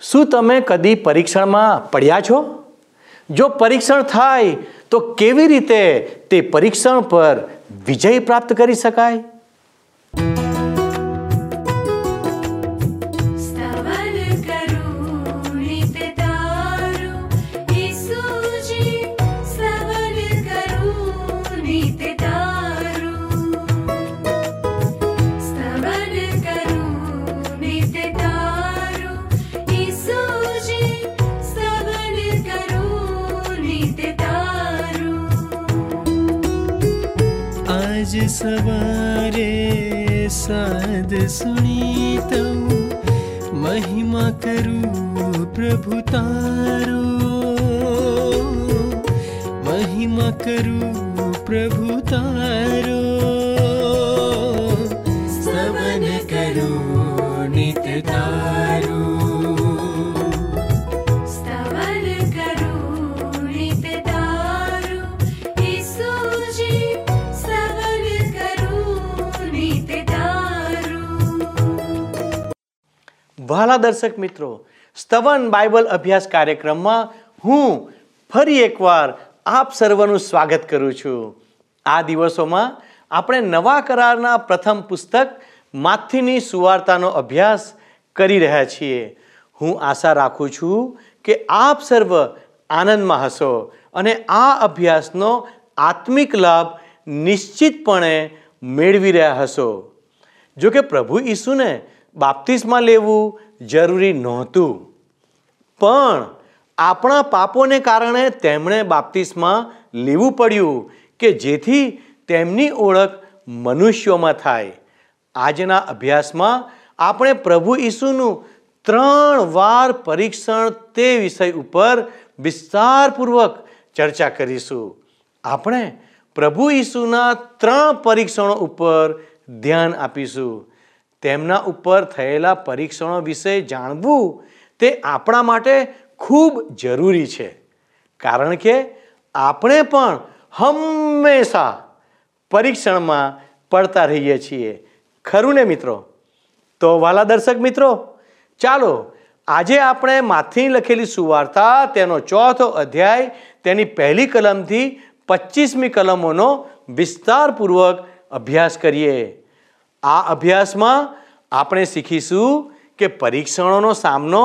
શું તમે કદી પરીક્ષણમાં પડ્યા છો? જો પરીક્ષણ થાય તો કેવી રીતે તે પરીક્ષણ પર વિજય પ્રાપ્ત કરી શકાય? सवारे साध सुनीतौ महिमा करु प्रभु तारो। महिमा करु प्रभु तारो। વહાલા દર્શક મિત્રો, સ્તવન બાઇબલ અભ્યાસ કાર્યક્રમમાં હું ફરી એકવાર આપ સર્વનું સ્વાગત કરું છું. આ દિવસોમાં આપણે નવા કરારના પ્રથમ પુસ્તક માથીની સુવાર્તાનો અભ્યાસ કરી રહ્યા છીએ. હું આશા રાખું છું કે આપ સર્વ આનંદમાં હશો અને આ અભ્યાસનો આત્મિક લાભ નિશ્ચિતપણે મેળવી રહ્યા હશો. જો કે પ્રભુ ઈસુને બાપ્તિસ્મા લેવું જરૂરી નહોતું. પણ આપણા પાપોને કારણે તેમણે બાપ્તિસ્મા લેવું પડ્યું કે જેથી તેમની ઓળખ મનુષ્યોમાં થાય. આજના અભ્યાસમાં આપણે પ્રભુ ઈસુનું ત્રણ વાર પરીક્ષણ તે વિષય ઉપર વિસ્તારપૂર્વક ચર્ચા કરીશું. આપણે પ્રભુ ઈસુના ત્રણ પરીક્ષણો ઉપર ધ્યાન આપીશું. તેમના ઉપર થયેલા પરીક્ષણો વિશે જાણવું તે આપણા માટે ખૂબ જરૂરી છે. કારણ કે આપણે પણ હંમેશા પરીક્ષણમાં પડતા રહીએ છીએ. ખરું ને મિત્રો? તો વાલા દર્શક મિત્રો, ચાલો આજે આપણે માથીની લખેલી સુવાર્તા, તેનો ચોથો અધ્યાય, તેની પહેલી કલમથી પચીસમી કલમોનો વિસ્તારપૂર્વક અભ્યાસ કરીએ. આ અભ્યાસમાં આપણે શીખીશું કે પરીક્ષણોનો સામનો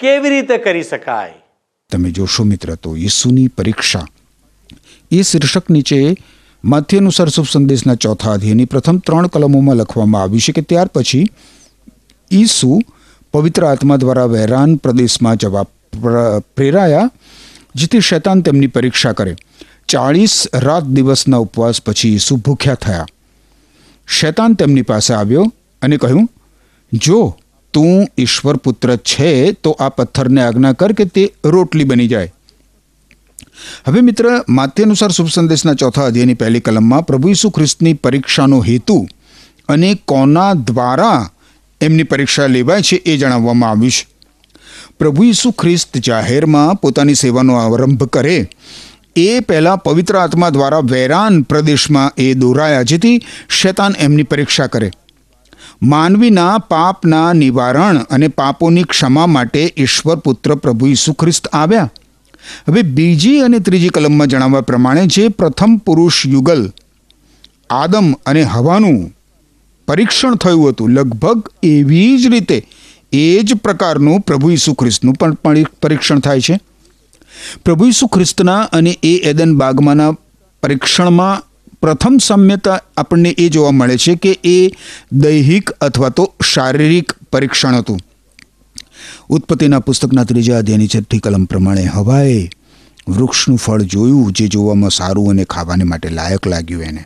કેવી રીતે કરી શકાય. તમે જોશો મિત્ર તો ઈસુની પરીક્ષા. એ શીર્ષક નીચે માથ્ય અનુસાર શુભ સંદેશના ચોથા અધ્યયની પ્રથમ ત્રણ કલમોમાં લખવામાં આવ્યું છે કે ત્યાર પછી ઈસુ પવિત્ર આત્મા દ્વારા વહેરાન પ્રદેશમાં જવા પ્રેરાયા, જેથી શૈતાન તેમની પરીક્ષા કરે. ચાળીસ રાત દિવસના ઉપવાસ પછી ઈસુ ભૂખ્યા થયા. શૈતાન તેમની પાસે આવ્યો અને કહ્યું, જો તું ઈશ્વર પુત્ર છે, તો આ પથ્થરને આજ્ઞા કર કે તે રોટલી બની જાય. હવે મિત્ર માત્ય અનુસાર શુભ સંદેશના ચોથા અધ્યાયની પહેલી કલમમાં પ્રભુ ઈસુ ખ્રિસ્તની પરીક્ષાનો હેતુ અને કોના દ્વારા એમની પરીક્ષા લેવાય છે એ જણાવવામાં આવ્યું છે. પ્રભુ ઈસુ ખ્રિસ્ત જાહેરમાં પોતાની સેવાનો આરંભ કરે એ પહેલાં પવિત્ર આત્મા દ્વારા વેરાન પ્રદેશમાં એ દોરાયા, જેથી શૈતાન એમની પરીક્ષા કરે. માનવીના પાપના નિવારણ અને પાપોની ક્ષમા માટે ઈશ્વર પુત્ર પ્રભુ ઈસુ આવ્યા. હવે બીજી અને ત્રીજી કલમમાં જણાવ્યા પ્રમાણે જે પ્રથમ પુરુષ યુગલ આદમ અને હવાનું પરીક્ષણ થયું હતું, લગભગ એવી જ રીતે એ જ પ્રકારનું પ્રભુ ઈસુ ખ્રિસ્તનું પણ પરી- પરીક્ષણ થાય છે. પ્રભુ ઈસુ ખ્રિસ્તના અને એ એદન બાગમાંના પરીક્ષણમાં પ્રથમ સામ્યતા આપણને એ જોવા મળે છે કે એ દૈહિક અથવા તો શારીરિક પરીક્ષણ હતું. ઉત્પત્તિના પુસ્તકના ત્રીજા અધ્યાયની છઠ્ઠી કલમ પ્રમાણે હવાએ વૃક્ષનું ફળ જોયું જે જોવામાં સારું અને ખાવાને માટે લાયક લાગ્યું એને.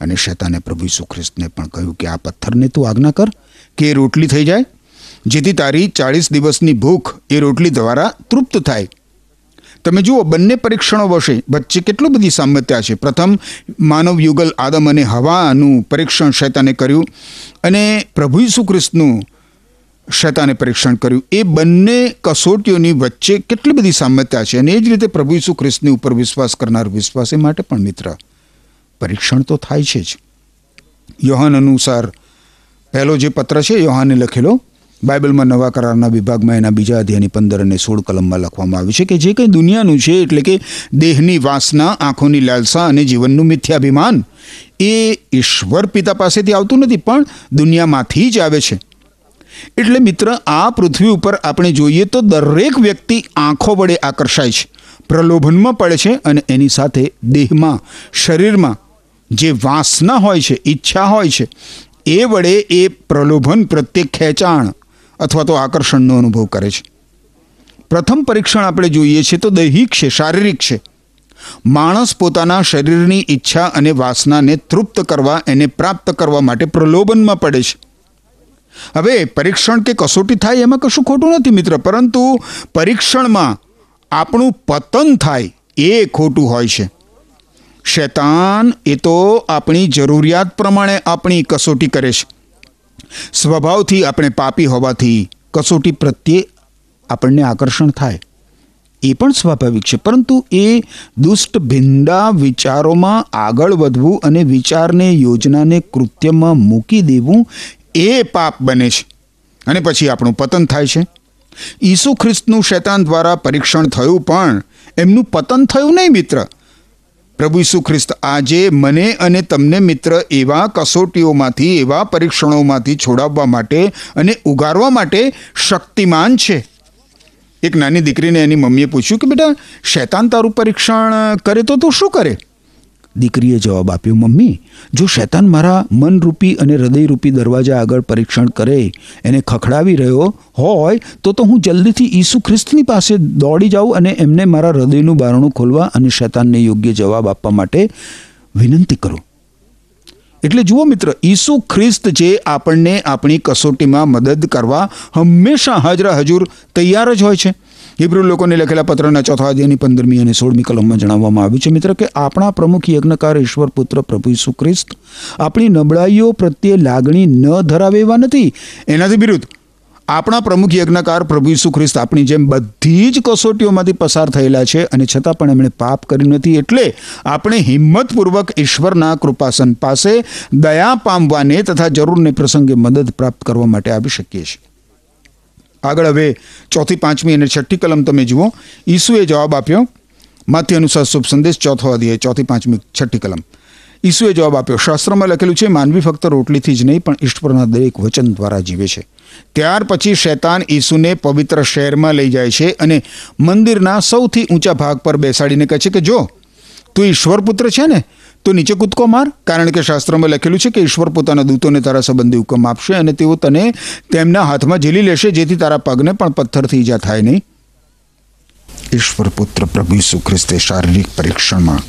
અને શેતાને પ્રભુ ઈસુ ખ્રિસ્તને પણ કહ્યું કે, આ પથ્થરને તું આજ્ઞા કર કે એ રોટલી થઈ જાય? જેથી તારી ચાળીસ દિવસની ભૂખ એ રોટલી દ્વારા તૃપ્ત થાય. તમે જુઓ, બંને પરીક્ષણો વશે વચ્ચે કેટલું બધી સામ્યતા છે. પ્રથમ, માનવ યુગલ આદમ અને હવાનું પરીક્ષણ શૈતાને કર્યું અને પ્રભુ ઈસુ ખ્રિસ્તનું શૈતાને પરીક્ષણ કર્યું. એ બંને કસોટીઓની વચ્ચે કેટલી બધી સામ્યતા છે અને એ જ રીતે પ્રભુ ઈસુ ખ્રિસ્તની ઉપર વિશ્વાસ કરનાર વિશ્વાસી માટે પણ મિત્ર. પરીક્ષણ તો થાય છે જ. યોહાન અનુસાર પહેલો જે પત્ર છે, યોહાને લખેલો બાઇબલમાં નવા કરારના વિભાગમાં એના બીજા અધ્યાયની પંદર અને સોળ કલમમાં લખવામાં આવ્યું છે કે જે કંઈ દુનિયાનું છે એટલે કે દેહની વાસના, આંખોની લાલસા અને જીવનનું મિથ્યાભિમાન, એ ઈશ્વર પિતા પાસેથી આવતું નથી, પણ દુનિયામાંથી જ આવે છે. એટલે મિત્ર, આ પૃથ્વી ઉપર આપણે જોઈએ તો દરેક વ્યક્તિ આંખો વડે આકર્ષાય છે, પ્રલોભનમાં પડે છે અને એની સાથે દેહમાં, શરીરમાં જે વાસના હોય છે, ઈચ્છા હોય છે, એ વડે એ પ્રલોભન પ્રત્યે ખેંચાણ અથવા તો આકર્ષણનો અનુભવ કરે છે. પ્રથમ પરીક્ષણ આપણે જોઈએ છીએ તો દૈહિક છે, શારીરિક છે. માણસ પોતાના શરીરની ઈચ્છા અને વાસનાને તૃપ્ત કરવા, એને પ્રાપ્ત કરવા માટે પ્રલોભનમાં પડે છે. હવે પરીક્ષણ કે કસોટી થાય એમાં કશું ખોટું નથી મિત્ર, પરંતુ પરીક્ષણમાં આપણું પતન થાય એ ખોટું હોય છે. શેતાન એ તો આપણી જરૂરિયાત પ્રમાણે આપણી કસોટી કરે છે. સ્વભાવથી આપણે પાપી હોવાથી કસોટી પ્રત્યે આપણને આકર્ષણ થાય. એ પણ સ્વાભાવિક છે. પરંતુ એ દુષ્ટ ભિંડા વિચારોમાં આગળ વધવું અને વિચારને, યોજનાને કૃત્યમાં મૂકી દેવું એ પાપ બને છે. અને પછી આપણું પતન થાય છે. ઈસુ ખ્રિસ્તનું શૈતાન દ્વારા પરીક્ષણ થયું પણ એમનું પતન થયું નહીં મિત્ર. પ્રભુ ઈસુ ખ્રિસ્ત, આજે મને અને તમને મિત્ર એવા કસોટીઓમાંથી, એવા પરીક્ષણોમાંથી છોડાવવા માટે અને ઉગારવા માટે શક્તિમાન છે. એક નાની દીકરીને એની મમ્મીએ પૂછ્યું કે બેટા, શૈતાન તારું પરીક્ષણ કરે તો તું શું કરે? દીકરીએ જવાબ આપ્યો, મમ્મી, જો શૈતાન મારા મનરૂપી અને હૃદયરૂપી દરવાજા આગળ પરીક્ષણ કરે, એને ખખડાવી રહ્યો હોય, તો તો હું જલ્દીથી ઈસુ ખ્રિસ્તની પાસે દોડી જાઉં અને એમને મારા હૃદયનું બારણું ખોલવા અને શૈતાનને યોગ્ય જવાબ આપવા માટે વિનંતી કરું. એટલે જુઓ મિત્ર, ઈસુ ખ્રિસ્ત જે આપણને આપણી કસોટીમાં મદદ કરવા હંમેશા હાજરા હજુર તૈયાર જ હોય છે. હિબ્રુ લોકોને લખેલા પત્રના ચોથા અધ્યાયની પંદરમી અને સોળમી કલમમાં જણાવવામાં આવ્યું છે, મિત્ર, કે આપણા પ્રમુખ યજ્ઞકાર ઈશ્વર પુત્ર પ્રભુ ઈસુ ખ્રિસ્ત આપણી નબળાઈઓ પ્રત્યે લાગણી ન ધરાવે એવા નથી. એનાથી વિરુદ્ધ આપણા પ્રમુખ યજ્ઞકાર પ્રભુ ઈસુ ખ્રિસ્ત આપણી જેમ બધી જ કસોટીઓમાંથી પસાર થયેલા છે અને છતાં પણ એમણે પાપ કર્યું નથી એટલે આપણે હિંમતપૂર્વક ઈશ્વરના કૃપાસન પાસે દયા પામવાને તથા જરૂરને પ્રસંગે મદદ પ્રાપ્ત કરવા માટે આવી શકીએ છીએ. આગળ હવે ચોથી પાંચમી અને છઠ્ઠી કલમ તમે જુઓ. ઈસુએ જવાબ આપ્યો. માથ્ય અનુસાર શુભ સંદેશ, ચોથો અધ્યાય, ચોથી પાંચમી, છઠ્ઠી કલમ. ઈસુએ જવાબ આપ્યો. શાસ્ત્રમાં લખેલું છે, માનવી ફક્ત રોટલીથી જ નહીં, પણ ઈશ્વરના દરેક વચન દ્વારા જીવે છે. ત્યાર પછી શૈતાન ઈસુને પવિત્ર શહેરમાં લઈ જાય છે અને મંદિરના સૌથી ઊંચા ભાગ પર બેસાડીને કહે છે કે, જો, તું ઈશ્વર પુત્ર છે ને તો નીચે કૂદકો માર, કારણ કે શાસ્ત્રમાં લખેલું છે કે ઈશ્વર પોતાના દૂતોને તારા સંબંધી હુકમ આપશે અને તેઓ તને તેમના હાથમાં ઝીલી લેશે, જેથી તારા પગને પણ પથ્થરથી ઈજા થાય નહીં. ઈશ્વર પુત્ર પ્રભુ ઈસુ ખ્રિસ્તે શારીરિક પરીક્ષણમાં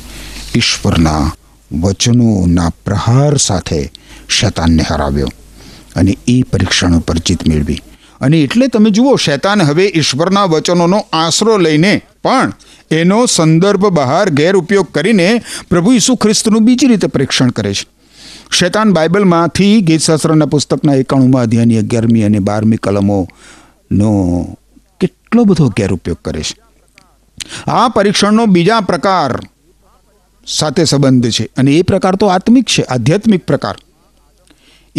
ઈશ્વરના વચનોના પ્રહાર સાથે શૈતાનને હરાવ્યો અને એ પરીક્ષણ ઉપર જીત મેળવી. અને એટલે તમે જુઓ, શૈતાન હવે ઈશ્વરના વચનોનો આશરો લઈને પણ એનો સંદર્ભ બહાર ગેરઉપયોગ કરીને પ્રભુ ઈસુ ખ્રિસ્તનું બીજી રીતે પરીક્ષણ કરે છે. શેતાન બાઇબલમાંથી ગીતશાસ્ત્રના પુસ્તકના એકાણુંમાં અધ્યાયની અગિયારમી અને બારમી કલમોનો કેટલો બધો ગેરઉપયોગ કરે છે. આ પરીક્ષણનો બીજા પ્રકાર સાથે સંબંધ છે અને એ પ્રકાર તો આત્મિક છે, આધ્યાત્મિક પ્રકાર.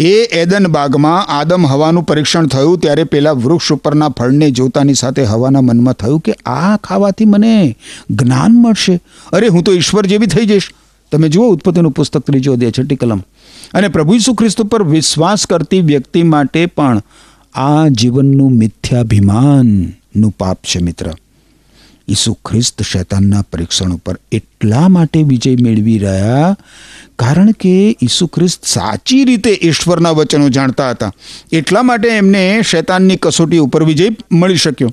એ એદન બાગમાં આદમ હવાનું પરીક્ષણ થયું ત્યારે પેલા વૃક્ષ ઉપરના ફળને જોતાની સાથે હવાના મનમાં થયું કે આ ખાવાથી મને જ્ઞાન મળશે. અરે, હું તો ઈશ્વર જેવી થઈ જઈશ. તમે જુઓ ઉત્પત્તિનું પુસ્તક ત્રીજો અધ્યાય, છઠ્ઠી કલમ. અને પ્રભુ ઈસુ ખ્રિસ્ત પર વિશ્વાસ કરતી વ્યક્તિ માટે પણ આ જીવનનું મિથ્યાભિમાનનું પાપ છે મિત્ર. ઈસુ ખ્રિસ્ત શૈતાનના પરીક્ષણ ઉપર એટલા માટે વિજય મેળવી રહ્યા, કારણ કે ઈસુ ખ્રિસ્ત સાચી રીતે ઈશ્વરના વચનો જાણતા હતા. એટલા માટે એમને શૈતાનની કસોટી ઉપર વિજય મળી શક્યો.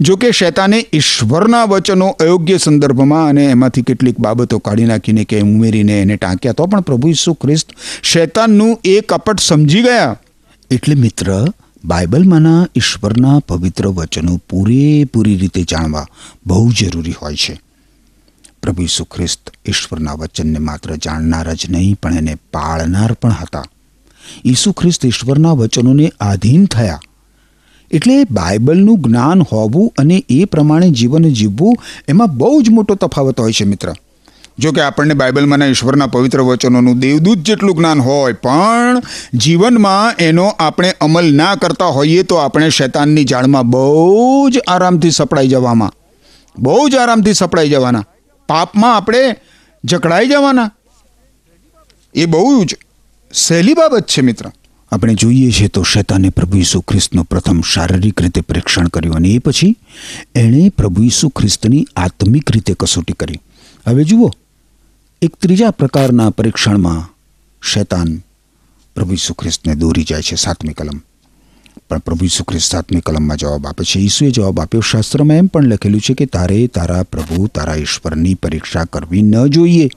જો કે શૈતાને ઈશ્વરના વચનો અયોગ્ય સંદર્ભમાં અને એમાંથી કેટલીક બાબતો કાઢી નાખીને કે ઉમેરીને એને ટાંક્યા, તો પણ પ્રભુ ઈસુ ખ્રિસ્ત શૈતાનનું એ કપટ સમજી ગયા. એટલે મિત્ર બાઇબલમાંના ઈશ્વરના પવિત્ર વચનો પૂરેપૂરી રીતે જાણવા બહુ જરૂરી હોય છે. પ્રભુ ઈસુ ખ્રિસ્ત ઈશ્વરના વચનને માત્ર જાણનાર જ નહીં, પણ એને પાળનાર પણ હતા. ઈસુ ખ્રિસ્ત ઈશ્વરના વચનોને આધીન થયા. એટલે બાઇબલનું જ્ઞાન હોવું અને એ પ્રમાણે જીવન જીવવું એમાં બહુ જ મોટો તફાવત હોય છે મિત્ર. જો કે આપણને બાઇબલમાંના ઈશ્વરના પવિત્ર વચનોનું દેવદૂત જેટલું જ્ઞાન હોય, પણ જીવનમાં એનો આપણે અમલ ના કરતા હોઈએ તો આપણે શૈતાનની જાળમાં બહુ જ આરામથી સપડાઈ જવામાં. બહુ જ આરામથી સપડાઈ જવાના. પાપમાં આપણે જકડાઈ જવાના. એ બહુ જ સહેલી બાબત છે મિત્ર. આપણે જોઈએ છીએ તો શૈતાને પ્રભુ ઈસુ ખ્રિસ્તનું પ્રથમ શારીરિક રીતે પરીક્ષણ કર્યું અને એ પછી એણે પ્રભુ ઈસુ ખ્રિસ્તની આત્મિક રીતે કસોટી કરી. હવે જુઓ એક ત્રીજા પ્રકારના પરીક્ષણમાં શૈતાન પ્રભુ ઈસુ ખ્રિસ્તને દોરી જાય છે સાતમી કલમ. પણ પ્રભુ ઈસુ ખ્રિસ્ત સાતમી કલમમાં જવાબ આપે છે. ઈસુએ જવાબ આપ્યો, શાસ્ત્રમાં એમ પણ લખેલું છે કે તારે તારા પ્રભુ, તારા ઈશ્વરની પરીક્ષા કરવી ન જોઈએ.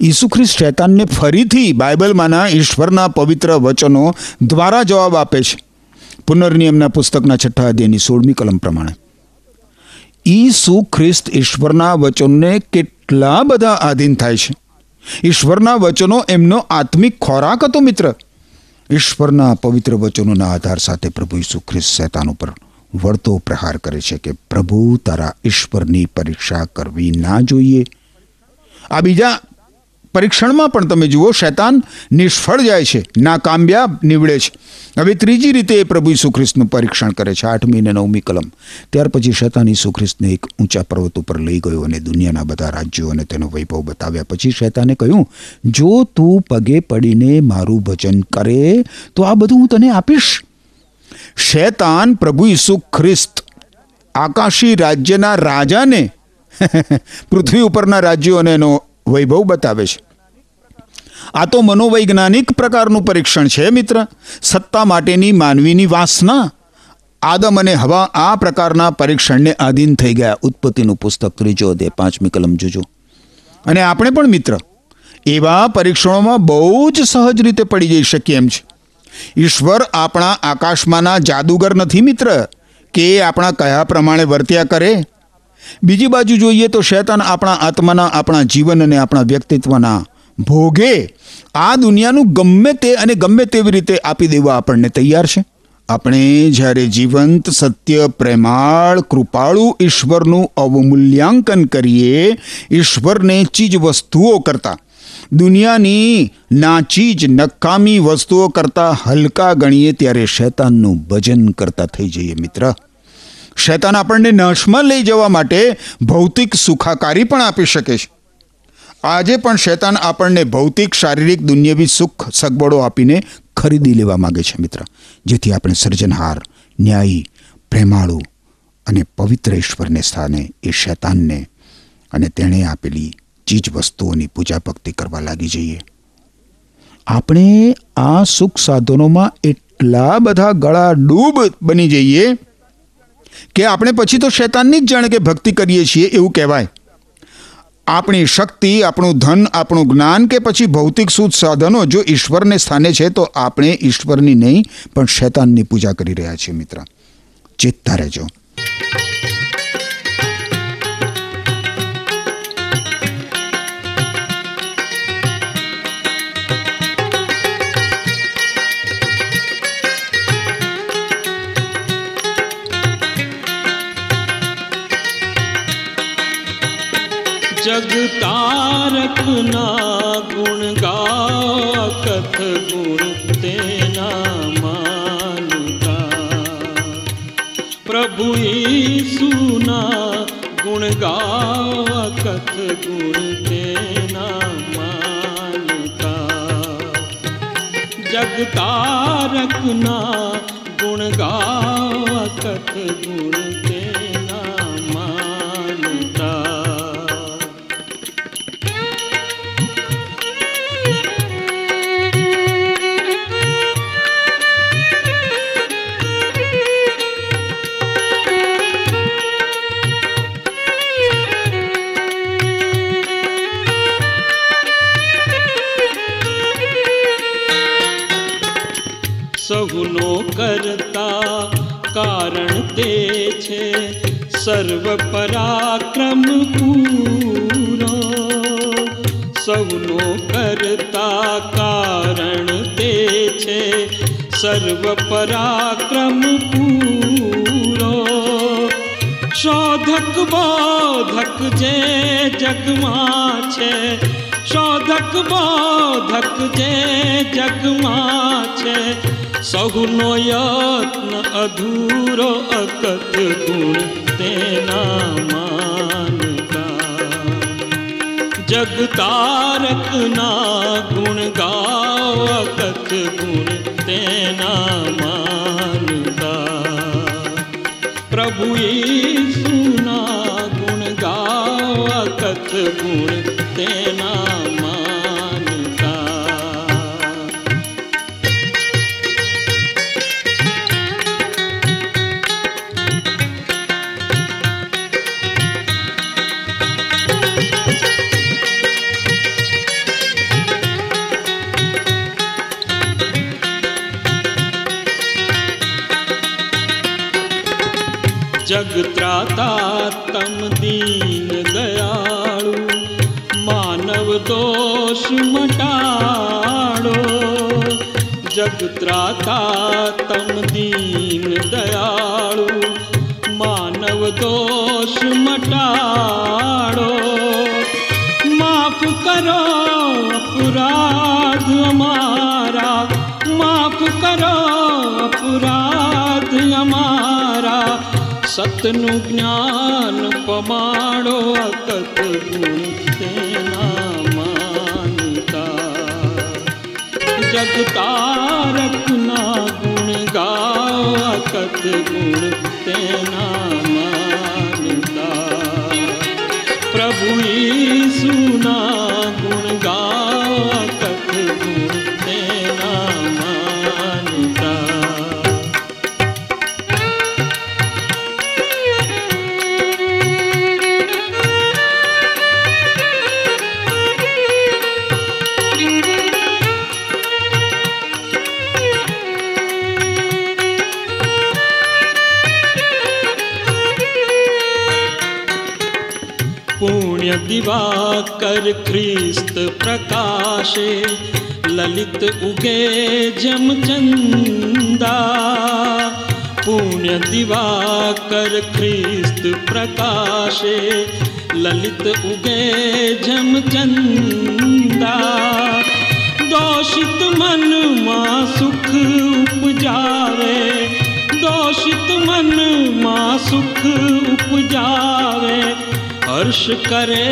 ઈસુ ખ્રિસ્ત શૈતાનને ફરીથી બાઇબલમાંના ઈશ્વરના પવિત્ર વચનો દ્વારા જવાબ આપે છે. પુનર્નિયમના પુસ્તકના છઠ્ઠા અધ્યાયની સોળમી કલમ પ્રમાણે. ઈસુ ખ્રિસ્ત ઈશ્વરના વચનને કેટલા બધા આધીન થાય છે. ઈશ્વરના વચનો એમનો આત્મિક ખોરાક હતો મિત્ર. ઈશ્વરના પવિત્ર વચનોના આધાર સાથે પ્રભુ ઈસુ ખ્રિસ્ત શૈતાન ઉપર વળતો પ્રહાર કરે છે કે પ્રભુ તારા ઈશ્વરની પરીક્ષા કરવી ના જોઈએ. આ બીજા પરીક્ષણમાં પણ તમે જુઓ, શૈતાન નિષ્ફળ જાય છે નાકામયાબ નીવડે છે. હવે ત્રીજી રીતે એ પ્રભુ ઈસુ ખ્રિસ્તનું પરીક્ષણ કરે છે, આઠમી અને નવમી કલમ. ત્યાર પછી શૈતાન ઈસુ ખ્રિસ્તને એક ઊંચા પર્વત ઉપર લઈ ગયો અને દુનિયાના બધા રાજ્યો અને તેનો વૈભવ બતાવ્યા. પછી શૈતાને કહ્યું, જો તું પગે પડીને મારું ભજન કરે, તો આ બધું હું તને આપીશ. શૈતાન પ્રભુ ઈસુ ખ્રિસ્ત આકાશી રાજ્યના રાજાને, પૃથ્વી ઉપરના રાજ્યો અને એનો વૈભવ બતાવે છે. આ તો મનોવૈજ્ઞાનિક પ્રકારનું પરીક્ષણ છે, મિત્ર. સત્તા માટેની માનવીની વાસના. આદમ અને હવા આ પ્રકારના પરીક્ષણને આધીન થઈ ગયા. ઉત્પત્તિનું પુસ્તક ત્રીજો અધ્યાય પાંચમી કલમ જોજો. અને આપણે પણ, મિત્ર, એવા પરીક્ષણોમાં બહુ જ સહજ રીતે પડી જઈ શકીએ એમ છે. ઈશ્વર આપણા આકાશમાંના જાદુગર નથી, મિત્ર. કે આપણા કયા પ્રમાણે વર્ત્યા કરે? બીજી બાજુ જોઈએ તો શેતાન આપણા આત્માના, આપણા જીવન અને આપણા વ્યક્તિત્વના ભોગે આ દુનિયાનું ગમે તે અને ગમે તેવી રીતે આપી દેવા આપણને તૈયાર છે. આપણે જ્યારે જીવંત, સત્ય, પ્રેમાળ, કૃપાળુ ઈશ્વરનું અવમૂલ્યાંકન કરીએ, ઈશ્વરને ચીજ વસ્તુઓ કરતા, દુનિયાની નાચીજ નકામી વસ્તુઓ કરતા હલકા ગણીએ ત્યારે શૈતાનનું ભજન કરતા થઈ જઈએ મિત્ર. શૈતાન આપણને નાશમાં લઈ જવા માટે ભૌતિક સુખાકારી પણ આપી શકે છે. આજે પણ શૈતાન આપણને ભૌતિક, શારીરિક, દુન્યવી સુખ, સગવડો આપીને ખરીદી લેવા માગે છે મિત્ર. જેથી આપણે સર્જનહાર, ન્યાયી, પ્રેમાળુ અને પવિત્ર ઈશ્વરને સ્થાને એ શૈતાનને અને તેણે આપેલી ચીજ વસ્તુઓની પૂજા ભક્તિ કરવા લાગી જઈએ. આપણે આ સુખ સાધનોમાં એટલા બધા ગળા ડૂબ બની જઈએ કે આપણે પછી તો શૈતાનની જ જાણે કે ભક્તિ કરીએ છીએ એવું કહેવાય. આપણી શક્તિ, આપણું ધન, આપણું જ્ઞાન કે પછી ભૌતિક સુખ સાધનો જો ઈશ્વરને સ્થાને છે, તો આપણે ઈશ્વરની નહીં, પણ શૈતાનની પૂજા કરી રહ્યા છીએ મિત્ર. ચેતતા રહેજો. जग तारक ना गुण गा कथ गुण तेना मानुका प्रभु यीशु ना गुण गा कथ गुण तेना मानुका जग तारक ना गुण गा कथ गुण સર્વ પરાક્રમ પૂરો સૌનો કરતા કારણ તે છે સર્વ પરાક્રમ પૂરો શોધક બોધક જે જગમાં છે શોધક બોધક જે જગમાં છે સહુનો યત્ન અધૂરો અકત ગુણ તેના માનતા જગતારકના ગુણ ગાવ અકથ ગુણ તેના માનતા પ્રભુ ઈસુના ગુણ ગાવ અકથ ગુણ તેના માનતા જગત્રાતા તમ દીન દયાળુ માનવ દોષ મટાડો જગત્રાતા તમ દીન દયાળુ માનવ દોષ મટાડો સતનું જ્ઞાન પમાડો અકત ગુણ તેના માનતા. જગતારકના ગુણ ગાવ અકત ગુણ તેના માનતા. પ્રભુ લલિત ઉગે જમચંદા પુણ્ય દિવાકર ખ્રિસ્ત પ્રકાશે લલિત ઉગે જમચંદા દોષિત મનમાં સુખ ઉપજાવે દોષિત મનમાં સુખ ઉપજાવે હર્ષ કરે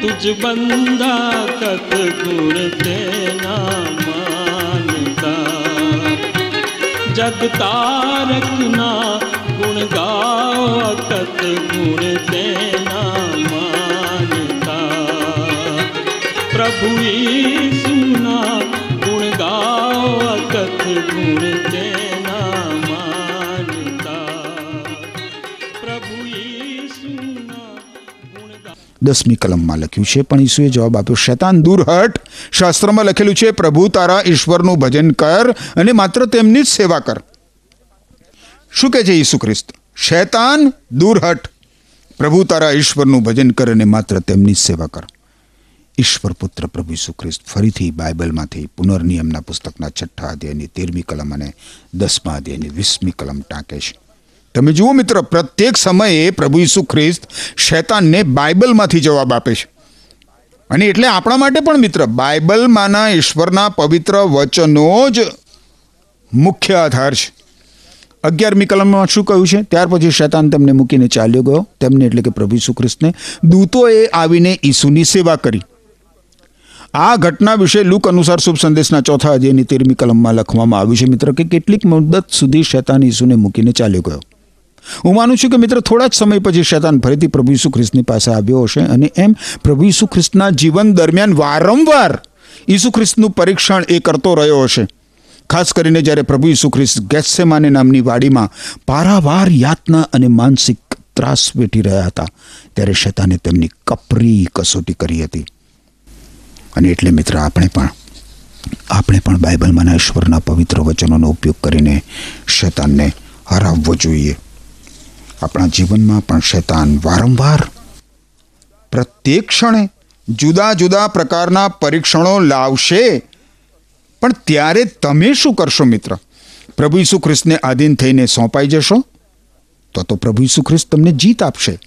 તુજ બંદા કત ગુણ તેના જગતારકના ગુણ ગાવ કત ગુણ તેના માનતા પ્રભુ સુના ગુણ ગાવ કત ગુણ તેના દસમી કલમમાં લખ્યું છે. પણ ઈસુએ જવાબ આપ્યો, શૈતાન દૂર હટ. શાસ્ત્રમાં લખેલું છે, પ્રભુ તારા ઈશ્વરનું ભજન કર અને માત્ર તેમની જ સેવા કર. શું કહે છે ઈસુ ખ્રિસ્ત? શૈતાન દૂર હટ. પ્રભુ તારા ઈશ્વરનું ભજન કર અને માત્ર તેમની જ સેવા કર. ઈશ્વર પુત્ર પ્રભુ ઈસુ ખ્રિસ્ત ફરીથી બાઇબલમાંથી પુનર્નિયમના પુસ્તકના છઠ્ઠા અધ્યાયની તેરમી કલમ અને દસમા અધ્યાયની વીસમી કલમ ટાંકે છે. તમે જુઓ મિત્ર, પ્રત્યેક સમયે પ્રભુ ઈસુ ખ્રિસ્ત શૈતાનને બાઇબલમાંથી જવાબ આપે છે. અને એટલે આપણા માટે પણ મિત્ર, બાઇબલમાંના ઈશ્વરના પવિત્ર વચનો જ મુખ્ય આધાર છે. અગિયારમી કલમમાં શું કહ્યું છે? ત્યાર પછી શૈતાન તેમને મૂકીને ચાલ્યો ગયો. તેમને એટલે કે પ્રભુ ઈસુ ખ્રિસ્તને દૂતોએ આવીને ઈસુની સેવા કરી. આ ઘટના વિશે લુક અનુસાર શુભ સંદેશના ચોથા અધ્યાયની તેરમી કલમમાં લખવામાં આવ્યું છે મિત્ર, કે કેટલીક મુદત સુધી શૈતાન ઈસુને મૂકીને ચાલ્યો ગયો. હું માનું છું કે મિત્ર, થોડા જ સમય પછી શૈતાન ફરીથી પ્રભુ ઈસુ ખ્રિસ્તની પાસે આવ્યો હશે અને એમ પ્રભુ ઈસુ ખ્રિસ્તના જીવન દરમિયાન વારંવાર ઈસુ ખ્રિસ્તનું પરીક્ષણ એ કરતો રહ્યો હશે. ખાસ કરીને જ્યારે પ્રભુ ઈસુ ખ્રિસ્ત ગેસેમાને નામની વાડીમાં પારાવાર યાતના અને માનસિક ત્રાસ વેઠી રહ્યા હતા, ત્યારે શૈતાને તેમની કપરી કસોટી કરી હતી. અને એટલે મિત્ર, આપણે પણ આપણે પણ બાઇબલમાંના ઈશ્વરના પવિત્ર વચનોનો ઉપયોગ કરીને શૈતાનને હરાવવો જોઈએ. આપણા જીવનમાં પણ શૈતાન વારંવાર પ્રત્યેક ક્ષણે જુદા જુદા પ્રકારના પરીક્ષણો લાવશે. પણ ત્યારે તમે શું કરશો મિત્ર? પ્રભુ ઈસુ ખ્રિસ્તને આધીન થઈને સોંપાઈ જશો? તો તો પ્રભુ ઈસુ ખ્રિસ્ત તમને જીત આપશે.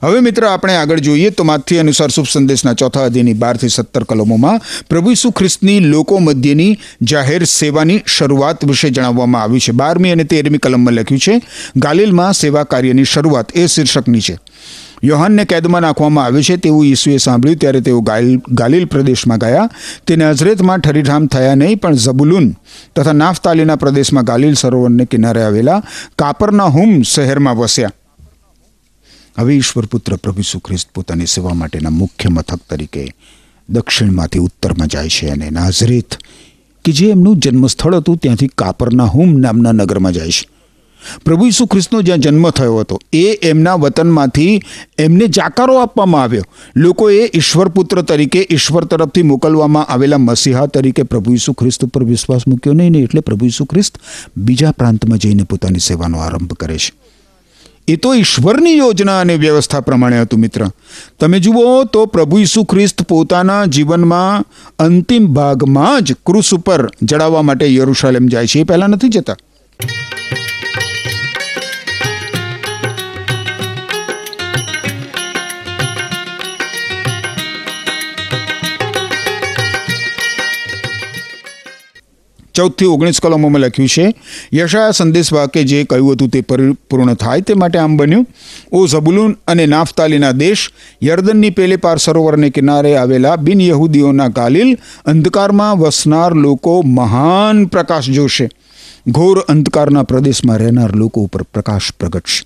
હવે મિત્ર, આપણે આગળ જોઈએ તો માથી અનુસાર શુભ સંદેશના ચોથા અધ્યયની બારથી સત્તર કલમોમાં પ્રભુ ઈસુ ખ્રિસ્તની લોકો મધ્યની જાહેર સેવાની શરૂઆત વિશે જણાવવામાં આવ્યું છે. બારમી અને તેરમી કલમમાં લખ્યું છે, ગાલિલમાં સેવા કાર્યની શરૂઆત એ શીર્ષકની છે. યોહાનને કેદમાં નાખવામાં આવ્યું છે તેવું ઈસુએ સાંભળ્યું ત્યારે તેઓ ગાલિલ પ્રદેશમાં ગયા. તે નઝરેતમાં ઠરીઠામ થયા નહીં, પણ ઝબુલુન તથા નાફતાલીના પ્રદેશમાં ગાલિલ સરોવરને કિનારે આવેલા કાપરના હુમ શહેરમાં વસ્યા. હવે ઈશ્વરપુત્ર પ્રભુ સુખ્રિસ્ત પોતાની સેવા માટેના મુખ્ય મથક તરીકે દક્ષિણમાંથી ઉત્તરમાં જાય છે અને નાઝરીથ, કે જે એમનું જન્મસ્થળ હતું ત્યાંથી કાપરના હુમ નામના નગરમાં જાય છે. પ્રભુ ઈસુ ખ્રિસ્તનો જ્યાં જન્મ થયો હતો, એ એમના વતનમાંથી એમને જાકારો આપવામાં આવ્યો. લોકોએ ઈશ્વરપુત્ર તરીકે ઈશ્વર તરફથી મોકલવામાં આવેલા મસીહા તરીકે પ્રભુ ઈસુ ખ્રિસ્ત ઉપર વિશ્વાસ મૂક્યો નહીં એટલે પ્રભુ ઈસુ ખ્રિસ્ત બીજા પ્રાંતમાં જઈને પોતાની સેવાનો આરંભ કરે છે. એ તો ઈશ્વરની યોજના અને વ્યવસ્થા પ્રમાણે હતું, મિત્ર. તમે જુઓ તો પ્રભુ ઈસુ ખ્રિસ્ત પોતાના જીવનમાં અંતિમ ભાગમાં જ ક્રુસ ઉપર જડાવવા માટે યરુશાલેમ જાય છે. એ પહેલાં નથી જતા. ચૌદથી ઓગણીસ કલમોમાં લખ્યું છે, યશાયા સંદેશ વાક્ય જે કહ્યું હતું તે પરિપૂર્ણ થાય તે માટે આમ બન્યું. ઓ ઝબુલુન અને નાફતાલીના દેશ, યર્દનની પેલે પાર સરોવરને કિનારે આવેલા બિન યહૂદીઓના કાલિલ અંધકારમાં વસનાર લોકો મહાન પ્રકાશ જોશે. ઘોર અંધકારના પ્રદેશમાં રહેનાર લોકો ઉપર પ્રકાશ પ્રગટશે.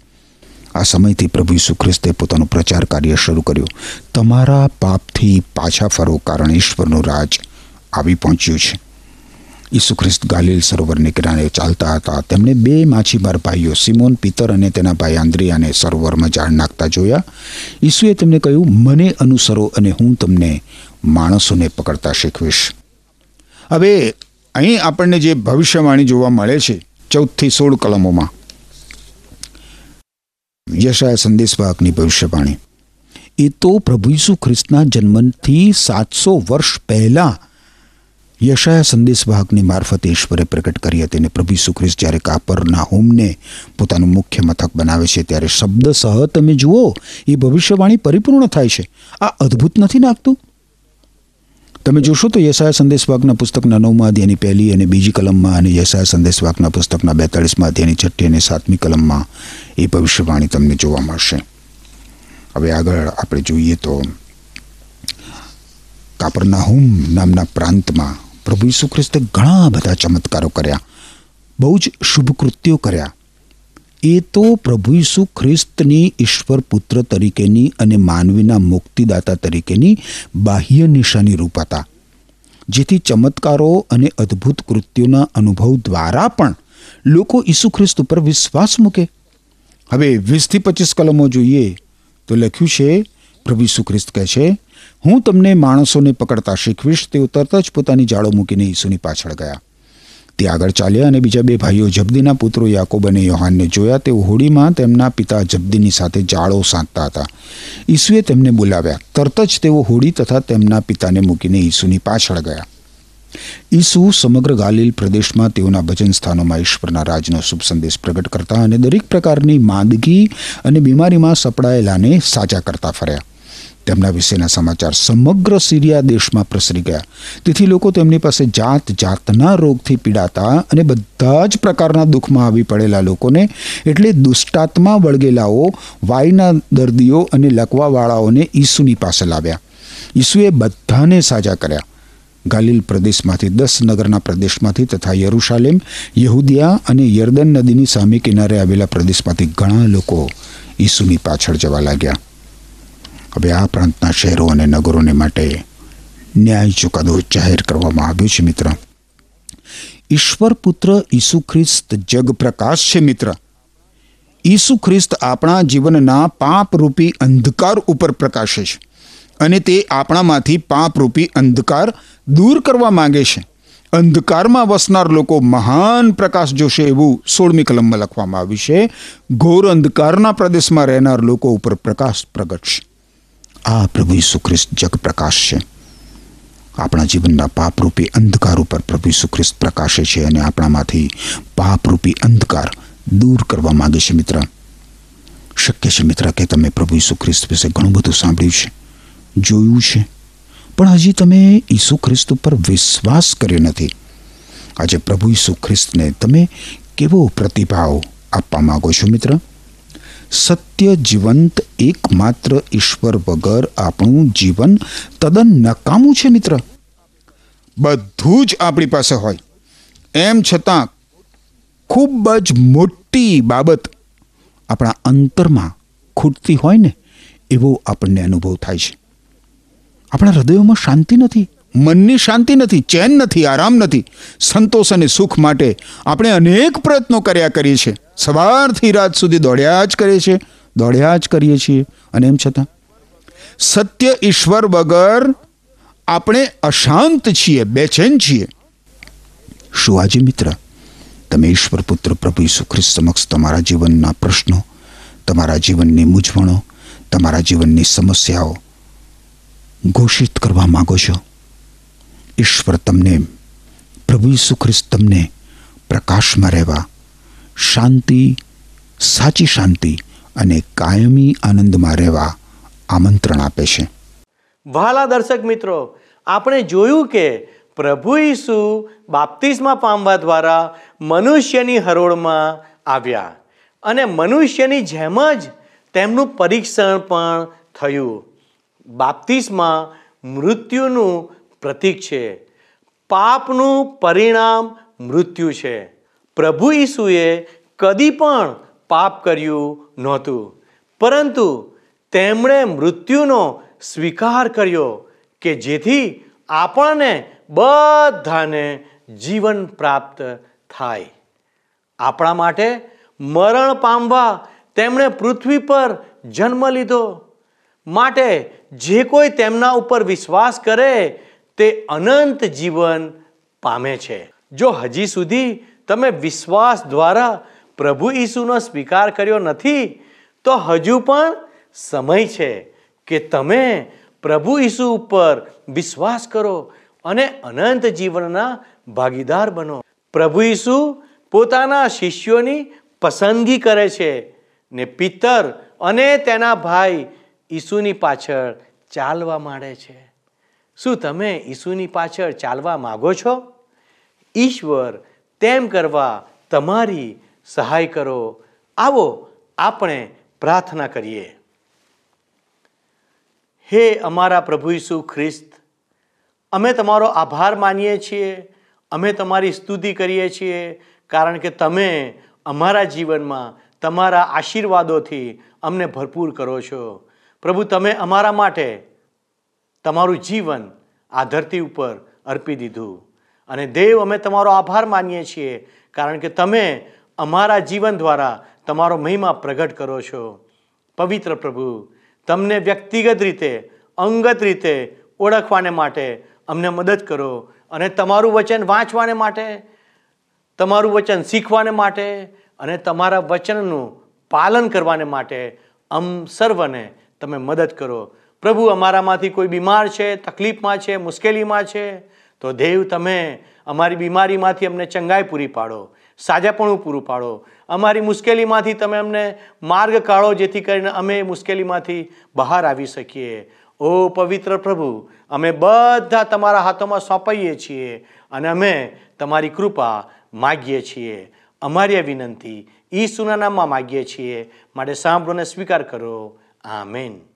આ સમયથી પ્રભુ ઈસુ ખ્રિસ્તે પોતાનો પ્રચાર કાર્ય શરૂ કર્યું. તમારા પાપથી પાછા ફરો, કારણ ઈશ્વરનું રાજ આવી પહોંચ્યું છે. ઈસુ ખ્રિસ્ત ગાલિલ સરોવરને કિનારે ચાલતા હતા. તેમણે બે માછીમાર ભાઈઓ સિમોન, પિતર અને તેના ભાઈ આંદ્રિયાને સરોવરમાં જાળ નાખતા જોયા. ઈસુએ તેમને કહ્યું, મને અનુસરો અને હું તમને માણસોને પકડતા શીખવીશ. હવે અહીં આપણને જે ભવિષ્યવાણી જોવા મળે છે, ચૌદથી સોળ કલમોમાં. યશાય સંદેશવાહકની ભવિષ્યવાણી. એ તો પ્રભુ ઈસુ ખ્રિસ્તના જન્મથી સાતસો વર્ષ પહેલાં યશાયા સંદેશવાહકની મારફતે ઈશ્વરે પ્રગટ કરી હતી અને પ્રભુ ઈસુ જ્યારે કાપરના હોમને પોતાનું મુખ્ય મથક બનાવે છે ત્યારે શબ્દ સહ તમે જુઓ, એ ભવિષ્યવાણી પરિપૂર્ણ થાય છે. આ અદ્ભુત નથી લાગતું? તમે જોશો તો યશાયા સંદેશવાકના પુસ્તકના નવમાં અધ્યાયની પહેલી અને બીજી કલમમાં અને યશાયા સંદેશવાકના પુસ્તકના બેતાળીસમાં અધ્યાયની છઠ્ઠી અને સાતમી કલમમાં એ ભવિષ્યવાણી તમને જોવા મળશે. હવે આગળ આપણે જોઈએ તો કાપરનાહુમ નામના પ્રાંતમાં પ્રભુ ઈસુ ખ્રિસ્તે ઘણા બધા ચમત્કારો કર્યા. બહુ જ શુભ કૃત્યો કર્યા. એ તો પ્રભુ ઈસુ ખ્રિસ્તની ઈશ્વર પુત્ર તરીકેની અને માનવીના મુક્તિદાતા તરીકેની બાહ્ય નિશાની રૂપ હતા. જેથી ચમત્કારો અને અદ્ભુત કૃત્યોના અનુભવ દ્વારા પણ લોકો ઈસુ ખ્રિસ્ત ઉપર વિશ્વાસ મૂકે. હવે વીસથી પચીસ કલમો જોઈએ તો લખ્યું છે પ્રભુ ઈસુ ખ્રિસ્ત કહે છે, હું તમને માણસોને પકડતા શીખવીશ. તેઓ તરત જ પોતાની જાળો મૂકીને ઈસુની પાછળ ગયા. તે આગળ ચાલ્યા અને બીજા બે ભાઈઓ જબદીના પુત્રો યાકોબ અને યોહાનને જોયા. તેઓ હોડીમાં તેમના પિતા જબદીની સાથે જાળો સાંધતા હતા. ઈસુએ તેમને બોલાવ્યા. તરત જ તેઓ હોડી તથા તેમના પિતાને મૂકીને ઈસુની પાછળ ગયા. ઈસુ સમગ્ર ગાલિલ પ્રદેશમાં તેઓના ભજન સ્થાનોમાં ઈશ્વરના રાજનો શુભ સંદેશ પ્રગટ કરતા અને દરેક પ્રકારની માંદગી અને બીમારીમાં સપડાયેલાને સાજા કરતા ફર્યા. તેમના વિશેના સમાચાર સમગ્ર સિરિયા દેશમાં પ્રસરી ગયા. તેથી લોકો તેમની પાસે જાત જાતના રોગથી પીડાતા અને બધા જ પ્રકારના દુઃખમાં આવી પડેલા લોકોને એટલે દુષ્ટાત્મા વળગેલાઓ, વાયના દર્દીઓ અને લકવાવાળાઓને ઈસુની પાસે લાવ્યા. ઈસુએ બધાને સાજા કર્યા. ગાલિલ પ્રદેશમાંથી દસ, નગરના પ્રદેશમાંથી તથા યરુશાલેમ, યહુદિયા અને યર્દન નદીની સામે કિનારે આવેલા પ્રદેશમાંથી ઘણા લોકો ઈસુની પાછળ જવા લાગ્યા. હવે આ પ્રાંતના શહેરો અને નગરોને માટે ન્યાય ચુકાદો જાહેર કરવામાં આવ્યો છે, મિત્ર. ઈશ્વર પુત્ર ઈસુ ખ્રિસ્ત જગ પ્રકાશ છે, મિત્ર. ઈસુ ખ્રિસ્ત આપણા જીવનના પાપરૂપી અંધકાર ઉપર પ્રકાશે છે અને તે આપણામાંથી પાપરૂપી અંધકાર દૂર કરવા માંગે છે. અંધકારમાં વસનાર લોકો મહાન પ્રકાશ જોશે એવું સોળમી કલમમાં લખવામાં આવ્યું છે. ઘોર અંધકારના પ્રદેશમાં રહેનાર લોકો ઉપર પ્રકાશ પ્રગટશે આ પ્રભુ ઈસુ ખ્રિસ્ત જગ પ્રકાશ છે. આપણા જીવનના પાપરૂપી અંધકાર ઉપર પ્રભુ ઈસુ ખ્રિસ્ત પ્રકાશે છે અને આપણામાંથી પાપરૂપી અંધકાર દૂર કરવા માંગે છે મિત્ર. શક્ય છે મિત્ર કે તમે પ્રભુ ઈસુ ખ્રિસ્ત વિશે ઘણું બધું સાંભળ્યું છે, જોયું છે. પણ હજી તમે ઈસુ ખ્રિસ્ત ઉપર વિશ્વાસ કર્યો નથી. આજે પ્રભુ ઈસુ ખ્રિસ્તને તમે કેવો પ્રતિભાવ આપવા માંગો છો મિત્ર? સત્ય જીવંત એકમાત્ર ઈશ્વર વગર આપણું જીવન તદ્દન નકામું છે મિત્ર. બધું જ આપણી પાસે હોય. એમ છતાં ખૂબ જ મોટી બાબત આપણા અંતરમાં ખૂટતી હોય ને એવો આપણને અનુભવ થાય છે. આપણા હૃદયોમાં શાંતિ નથી. મનની શાંતિ નથી, ચેન નથી, આરામ નથી. સંતોષ અને સુખ માટે આપણે અનેક પ્રયત્નો કર્યા કરીએ છીએ. સવારથી રાત સુધી દોડ્યા જ કરીએ છીએ, દોડ્યા જ કરીએ છીએ. અને એમ છતાં, સત્ય ઈશ્વર વગર આપણે અશાંત છીએ, બેચેન છીએ. શું આજે મિત્ર, તમે ઈશ્વર પુત્ર પ્રભુ ઈસુ સમક્ષ તમારા જીવનના પ્રશ્નો, તમારા જીવનની મૂંઝવણો, તમારા જીવનની સમસ્યાઓ ઘોષિત કરવા માગો છો? ઈશ્વર તમને, પ્રભુ ઈસુ ખ્રિસ્ત તમને પ્રકાશમાં રહેવા, શાંતિ, સાચી શાંતિ અને કાયમી આનંદમાં રહેવા આમંત્રણ આપે છે. વહાલા દર્શક મિત્રો, આપણે જોયું કે પ્રભુ ઈસુ બાપ્તિસ્મા પામવા દ્વારા મનુષ્યની હરોળમાં આવ્યા અને મનુષ્યની જેમ જ તેમનું પરીક્ષણ પણ થયું. બાપ્તિસ્મા મૃત્યુનું પ્રતીક છે. પાપનું પરિણામ મૃત્યુ છે. પ્રભુ ઈસુએ કદી પણ પાપ કર્યું નહોતું. પરંતુ તેમણે મૃત્યુનો સ્વીકાર કર્યો કે જેથી આપણને બધાને જીવન પ્રાપ્ત થાય. આપણા માટે મરણ પામવા તેમણે પૃથ્વી પર જન્મ લીધો. માટે જે કોઈ તેમના ઉપર વિશ્વાસ કરે તે અનંત જીવન પામે છે. જો હજી સુધી તમે વિશ્વાસ દ્વારા પ્રભુ ઈસુનો સ્વીકાર કર્યો નથી, તો હજુ પણ સમય છે કે તમે પ્રભુ ઈસુ ઉપર વિશ્વાસ કરો અને અનંત જીવનના ભાગીદાર બનો. પ્રભુ ઈસુ પોતાના શિષ્યોની પસંદગી કરે છે ને પિત્તર અને તેના ભાઈ ઈસુની પાછળ ચાલવા માંડે છે. શું તમે ઈસુની પાછળ ચાલવા માગો છો? ઈશ્વર તેમ કરવા તમારી સહાય કરો. આવો, આપણે પ્રાર્થના કરીએ. હે અમારા પ્રભુ ઈસુ ખ્રિસ્ત, અમે તમારો આભાર માનીએ છીએ. અમે તમારી સ્તુતિ કરીએ છીએ, કારણ કે તમે અમારા જીવનમાં તમારા આશીર્વાદોથી અમને ભરપૂર કરો છો. પ્રભુ, તમે અમારા માટે તમારું જીવન આ ધરતી ઉપર અર્પી દીધું. અને દેવ, અમે તમારો આભાર માનીએ છીએ, કારણ કે તમે અમારા જીવન દ્વારા તમારો મહિમા પ્રગટ કરો છો. પવિત્ર પ્રભુ, તમને વ્યક્તિગત રીતે, અંગત રીતે ઓળખવાને માટે અમને મદદ કરો અને તમારું વચન વાંચવાને માટે, તમારું વચન શીખવાને માટે અને તમારા વચનનું પાલન કરવાને માટે અમ સર્વને તમે મદદ કરો. પ્રભુ અમારામાંથી કોઈ બીમાર છે, તકલીફમાં છે, મુશ્કેલીમાં છે, તો દેવ તમે અમારી બીમારીમાંથી અમને ચંગાઈ પૂરી પાડો, સાજાપણું પૂરું પાડો. અમારી મુશ્કેલીમાંથી તમે અમને માર્ગ કાઢો, જેથી કરીને અમે મુશ્કેલીમાંથી બહાર આવી શકીએ. ઓ પવિત્ર પ્રભુ, અમે બધા તમારા હાથોમાં સોંપાઈએ છીએ અને અમે તમારી કૃપા માગીએ છીએ. અમારી આ વિનંતી ઈસુના નામમાં માગીએ છીએ. માટે સાંભળોને સ્વીકાર કરો. આમેન.